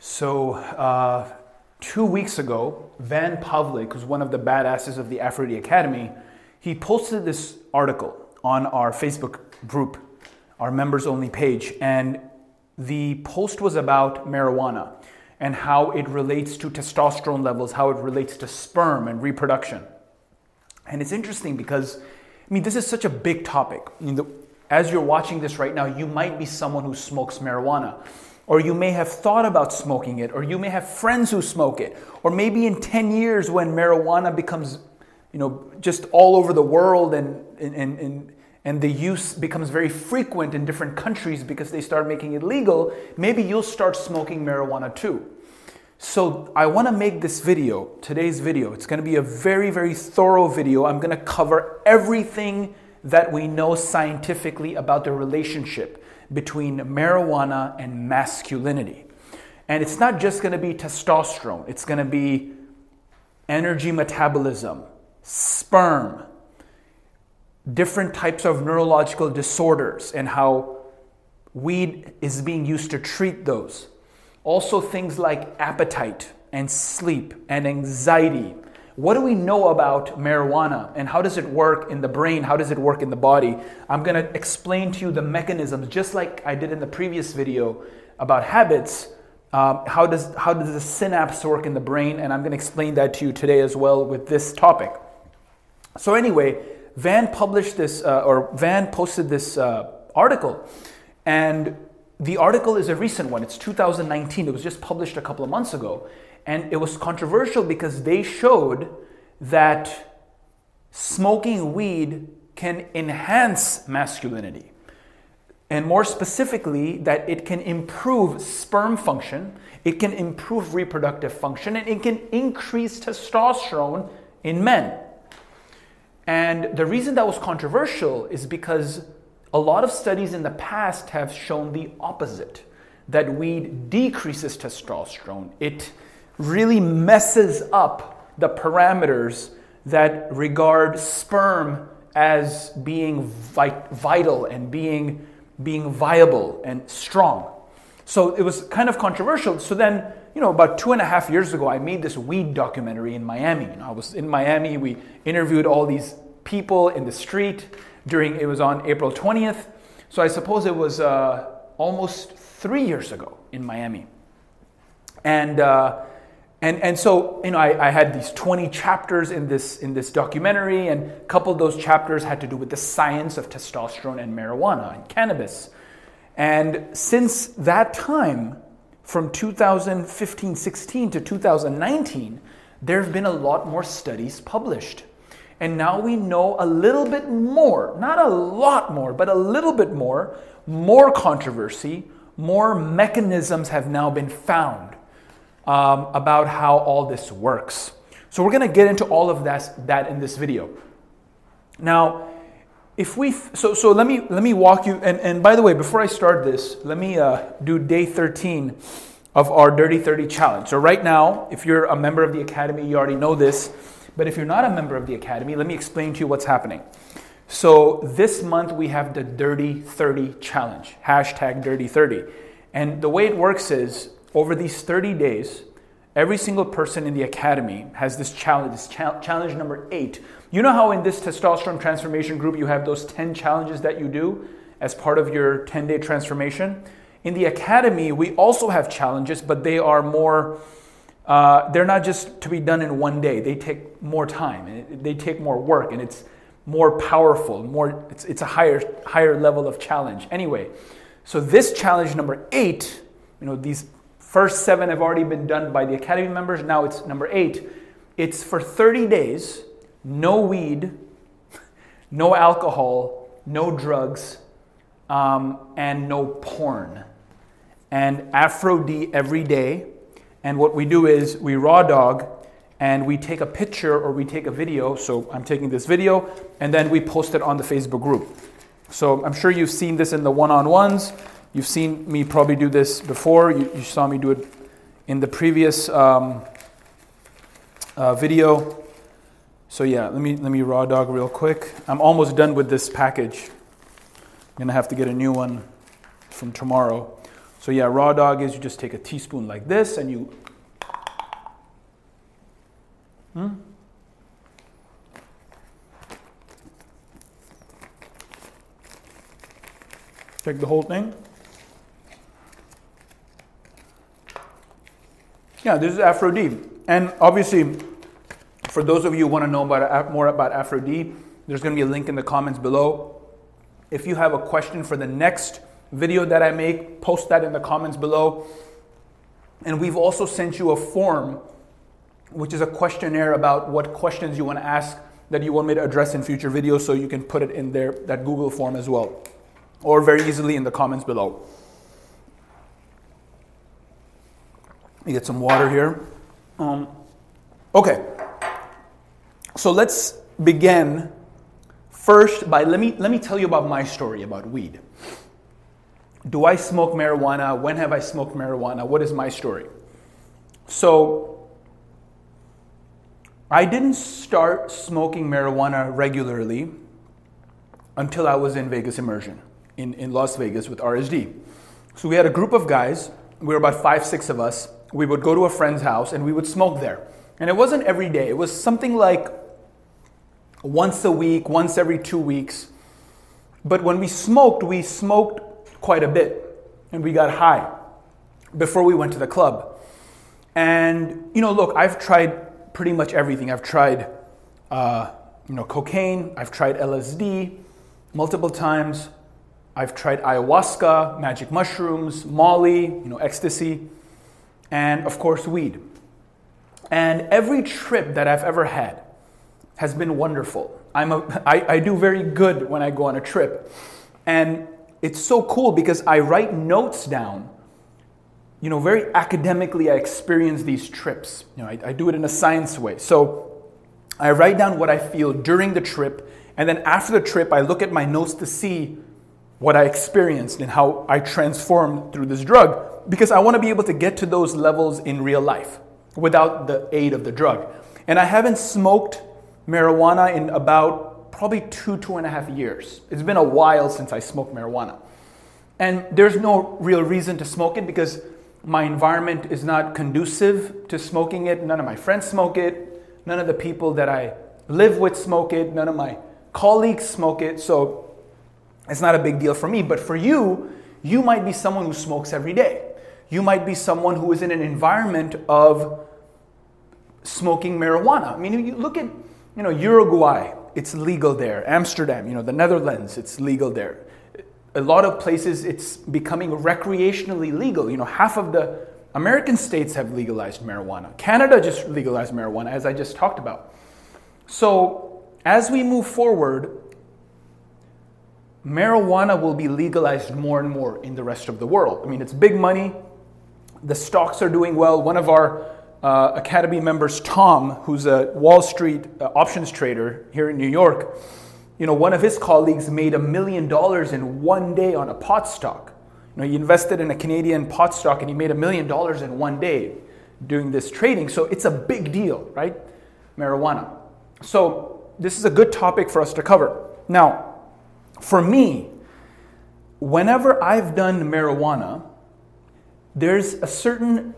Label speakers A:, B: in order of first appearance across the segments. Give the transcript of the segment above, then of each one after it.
A: So, uh, two weeks ago, Van Pavlik, who's one of the badasses of the Aphro-D Academy, he posted this article on our Facebook group, our members only page, and the post was about marijuana and how it relates to testosterone levels, how it relates to sperm and reproduction. And it's interesting because, I mean, this is such a big topic. I mean, the, as you're watching this right now, you might be someone who smokes marijuana, or you may have thought about smoking it, or you may have friends who smoke it, or maybe in 10 years when marijuana becomes, you know, just all over the world and, and, and, and the use becomes very frequent in different countries because they start making it legal, maybe you'll start smoking marijuana too. So I want to make this video, today's video, it's going to be a very, very thorough video. I'm going to cover everything that we know scientifically about the relationship between marijuana and masculinity. And it's not just going to be testosterone, it's going to be energy metabolism, sperm, different types of neurological disorders, and how weed is being used to treat those. Also, things like appetite and sleep and anxiety what do we know about marijuana and how does it work in the brain? How does it work in the body? I'm going to explain to you the mechanisms, just like I did in the previous video about habits. Um, how, does, how does the synapse work in the brain? And I'm going to explain that to you today as well with this topic. So, anyway, Van published this, uh, or Van posted this uh, article, and the article is a recent one. It's 2019. It was just published a couple of months ago. And it was controversial because they showed that smoking weed can enhance masculinity. And more specifically, that it can improve sperm function, it can improve reproductive function, and it can increase testosterone in men. And the reason that was controversial is because a lot of studies in the past have shown the opposite that weed decreases testosterone. It really messes up the parameters that regard sperm as being vital and being, being viable and strong. So it was kind of controversial. So then, you know, about two and a half years ago, I made this weed documentary in Miami. I was in Miami. We interviewed all these people in the street during, it was on April 20th. So I suppose it was uh, almost three years ago in Miami. And uh, and, and so, you know, I, I, had these 20 chapters in this, in this documentary, and a couple of those chapters had to do with the science of testosterone and marijuana and cannabis. And since that time, from 2015 16 to 2019, there have been a lot more studies published. And now we know a little bit more, not a lot more, but a little bit more, more controversy, more mechanisms have now been found um, about how all this works. So we're going to get into all of that, that in this video. Now, if we so so let me let me walk you and, and by the way before i start this let me uh, do day 13 of our dirty 30 challenge so right now if you're a member of the academy you already know this but if you're not a member of the academy let me explain to you what's happening so this month we have the dirty 30 challenge hashtag dirty 30 and the way it works is over these 30 days, every single person in the academy has this challenge, this cha- challenge number eight. You know how in this testosterone transformation group you have those 10 challenges that you do as part of your 10 day transformation? In the academy, we also have challenges, but they are more, uh, they're not just to be done in one day. They take more time, they take more work, and it's more powerful, more, it's, it's a higher, higher level of challenge. Anyway, so this challenge number eight, you know, these First seven have already been done by the Academy members. Now it's number eight. It's for 30 days, no weed, no alcohol, no drugs, um, and no porn. And Aphro-D every day. And what we do is we raw dog and we take a picture or we take a video. So I'm taking this video and then we post it on the Facebook group. So I'm sure you've seen this in the one on ones. You've seen me probably do this before. You, you saw me do it in the previous um, uh, video. So yeah, let me let me raw dog real quick. I'm almost done with this package. I'm gonna have to get a new one from tomorrow. So, yeah, raw dog is you just take a teaspoon like this and you. Hmm? Take the whole thing. Yeah, this is Aphro-D. And obviously, for those of you who want to know about, uh, more about Aphro-D, there's going to be a link in the comments below. If you have a question for the next video that I make, post that in the comments below. And we've also sent you a form, which is a questionnaire about what questions you want to ask that you want me to address in future videos, so you can put it in there, that Google form as well, or very easily in the comments below. Me get some water here. Um, okay, so let's begin first by let me let me tell you about my story about weed. Do I smoke marijuana? When have I smoked marijuana? What is my story? So, I didn't start smoking marijuana regularly until I was in Vegas immersion in, in Las Vegas with RSD. So, we had a group of guys, we were about five, six of us. We would go to a friend's house and we would smoke there. And it wasn't every day, it was something like once a week, once every two weeks. But when we smoked, we smoked quite a bit and we got high before we went to the club. And, you know, look, I've tried pretty much everything. I've tried, uh, you know, cocaine, I've tried LSD multiple times. I've tried ayahuasca, magic mushrooms, Molly, you know, ecstasy, and of course, weed. And every trip that I've ever had has been wonderful. I'm a, I, I do very good when I go on a trip. And it's so cool because I write notes down. You know, very academically, I experience these trips. You know, I, I do it in a science way. So I write down what I feel during the trip, and then after the trip, I look at my notes to see what I experienced and how I transformed through this drug because I want to be able to get to those levels in real life without the aid of the drug. And I haven't smoked marijuana in about probably two, two and a half years. It's been a while since I smoked marijuana. And there's no real reason to smoke it because my environment is not conducive to smoking it. None of my friends smoke it. None of the people that I live with smoke it. None of my colleagues smoke it. So it's not a big deal for me. But for you, you might be someone who smokes every day. You might be someone who is in an environment of smoking marijuana. I mean, you look at, you know, Uruguay, it's legal there. Amsterdam, you know, the Netherlands, it's legal there. A lot of places it's becoming recreationally legal. You know, half of the American states have legalized marijuana. Canada just legalized marijuana, as I just talked about. So, as we move forward, marijuana will be legalized more and more in the rest of the world. I mean, it's big money. The stocks are doing well. One of our uh, Academy members, Tom, who's a Wall Street uh, options trader here in New York, you know, one of his colleagues made a million dollars in one day on a pot stock. You know, he invested in a Canadian pot stock and he made a million dollars in one day doing this trading. So it's a big deal, right? Marijuana. So this is a good topic for us to cover. Now, for me, whenever I've done marijuana, there's a certain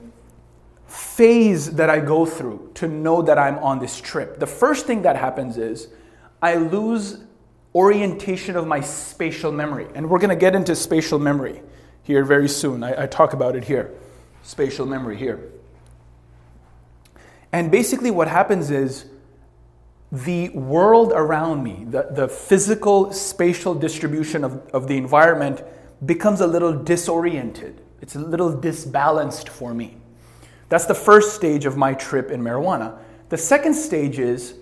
A: phase that I go through to know that I'm on this trip. The first thing that happens is I lose orientation of my spatial memory. And we're going to get into spatial memory here very soon. I, I, talk about it here. Spatial memory here. And basically, what happens is the world around me, the, the physical spatial distribution of, of the environment, becomes a little disoriented. It's a little disbalanced for me. That's the first stage of my trip in marijuana. The second stage is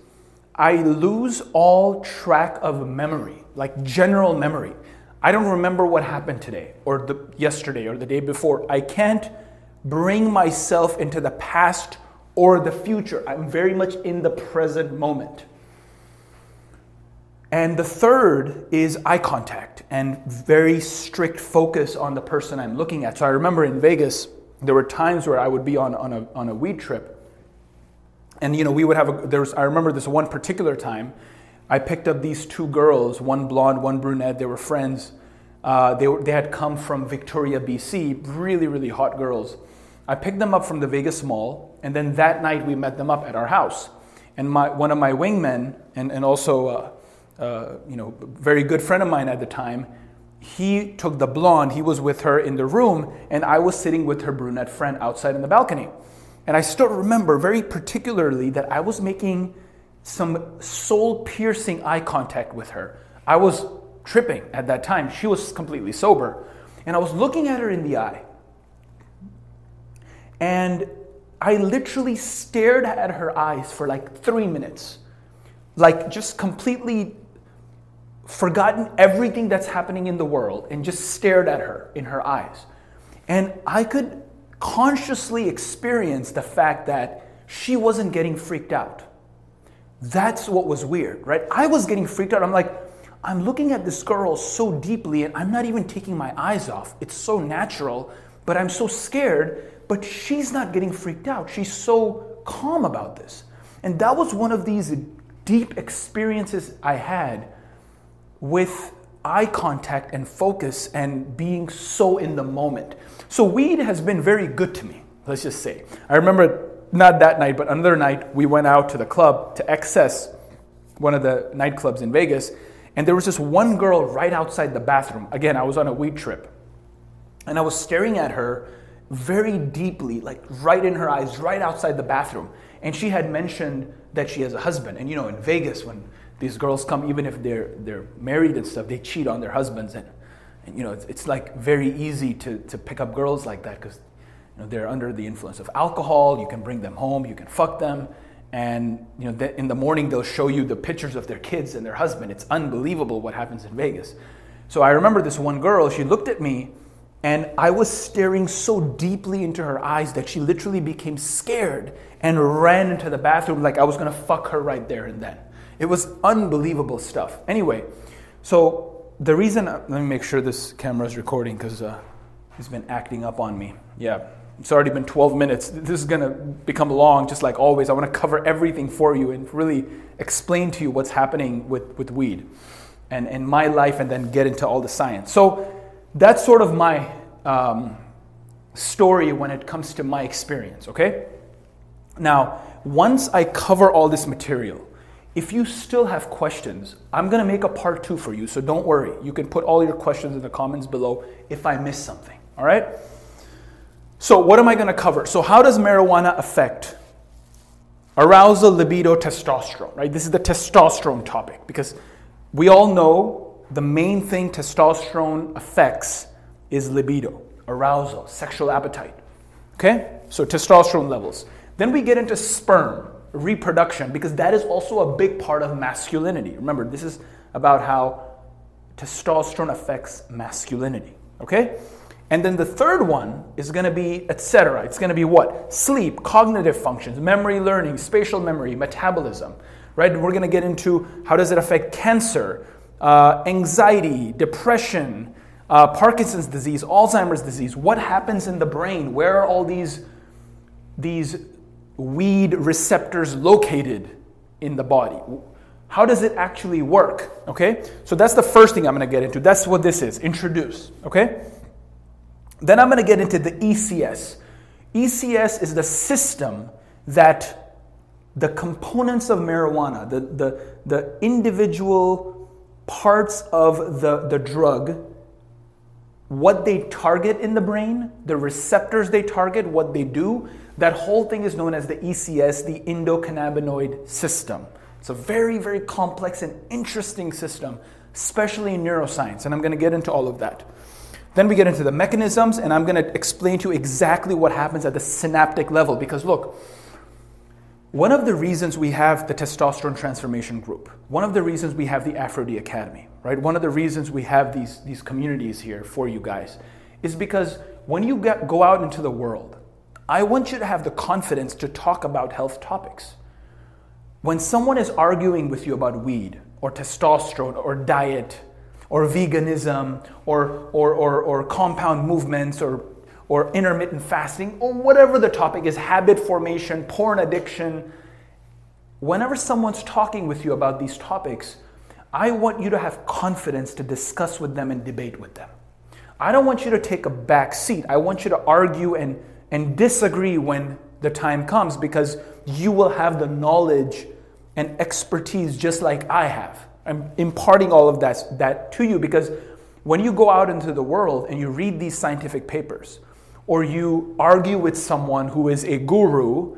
A: I lose all track of memory, like general memory. I don't remember what happened today or the, yesterday or the day before. I can't bring myself into the past or the future. I'm very much in the present moment. And the third is eye contact and very strict focus on the person I'm looking at. So I remember in Vegas, there were times where I would be on, on, a, on a weed trip. And, you know, we would have a, there was, I remember this one particular time, I picked up these two girls, one blonde, one brunette, they were friends. Uh, they, were, they had come from Victoria, BC, really, really hot girls. I picked them up from the Vegas Mall, and then that night we met them up at our house. And my, one of my wingmen, and, and also uh, uh, you know, very good friend of mine at the time, he took the blonde, he was with her in the room, and I was sitting with her brunette friend outside in the balcony. And I still remember very particularly that I was making some soul piercing eye contact with her. I was tripping at that time. She was completely sober. And I was looking at her in the eye. And I literally stared at her eyes for like three minutes, like just completely forgotten everything that's happening in the world and just stared at her in her eyes. And I could consciously experience the fact that she wasn't getting freaked out. That's what was weird, right? I was getting freaked out. I'm like, I'm looking at this girl so deeply and I'm not even taking my eyes off. It's so natural, but I'm so scared. But she's not getting freaked out. She's so calm about this. And that was one of these deep experiences I had with eye contact and focus and being so in the moment. So, weed has been very good to me, let's just say. I remember not that night, but another night, we went out to the club to XS one of the nightclubs in Vegas, and there was this one girl right outside the bathroom. Again, I was on a weed trip. And I was staring at her very deeply, like right in her eyes, right outside the bathroom. And she had mentioned that she has a husband. And you know, in Vegas, when these girls come, even if they're, they're married and stuff, they cheat on their husbands. And, and you know, it's, it's like very easy to, to pick up girls like that because you know, they're under the influence of alcohol. You can bring them home, you can fuck them and you know in the morning they'll show you the pictures of their kids and their husband it's unbelievable what happens in vegas so i remember this one girl she looked at me and i was staring so deeply into her eyes that she literally became scared and ran into the bathroom like i was to fuck her right there and then it was unbelievable stuff anyway so the reason let me make sure this camera is recording because uh, he's been acting up on me yeah it's already been 12 minutes. This is to become long, just like always. I want to cover everything for you and really explain to you what's happening with, with weed and, and my life and then get into all the science. So that's sort of my um, story when it comes to my experience, okay? Now, once I cover all this material, if you still have questions, I'm to make a part two for you, so don't worry. You can put all your questions in the comments below if I miss something, all right? So, what am I to cover? So, how does marijuana affect arousal, libido, testosterone? Right? This is the testosterone topic because we all know the main thing testosterone affects is libido, arousal, sexual appetite. Okay? So, testosterone levels. Then we get into sperm, reproduction, because that is also a big part of masculinity. Remember, this is about how testosterone affects masculinity. Okay? And then the third one is going to be etc. It's going to be what? Sleep, cognitive functions, memory learning, spatial memory, metabolism. Right? We're going to get into how does it affect cancer, uh, anxiety, depression, uh, Parkinson's disease, Alzheimer's disease. What happens in the brain? Where are all these these weed receptors located in the body? How does it actually work? Okay? So that's the first thing I'm going to get into. That's what this is. Introduce. Okay? Then I'm going to get into the ECS. ECS is the system that the components of marijuana, the, the, the individual parts of the, the drug, what they target in the brain, the receptors they target, what they do, that whole thing is known as the ECS, the endocannabinoid system. It's a very, very complex and interesting system, especially in neuroscience, and I'm going to get into all of that. Then we get into the mechanisms, and I'm going to explain to you exactly what happens at the synaptic level. Because look, one of the reasons we have the testosterone transformation group, one of the reasons we have the Aphro-D Academy, right? One of the reasons we have these, these communities here for you guys is because when you get, go out into the world, I want you to have the confidence to talk about health topics. When someone is arguing with you about weed or testosterone or diet or veganism or, or, or, or compound movements or, or intermittent fasting or whatever the topic is, habit formation, porn addiction. Whenever someone's talking with you about these topics, I want you to have confidence to discuss with them and debate with them. I don't want you to take a back seat. I want you to argue and, and disagree when the time comes because you will have the knowledge and expertise just like I have. I'm imparting all of that, that to you because when you go out into the world and you read these scientific papers, or you argue with someone who is a guru,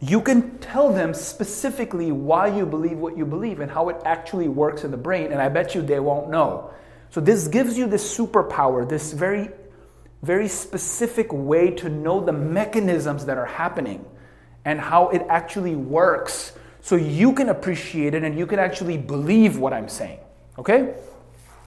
A: you can tell them specifically why you believe what you believe and how it actually works in the brain, and I bet you they won't know. So, this gives you this superpower, this very, very specific way to know the mechanisms that are happening and how it actually works so you can appreciate it and you can actually believe what I'm saying. Okay?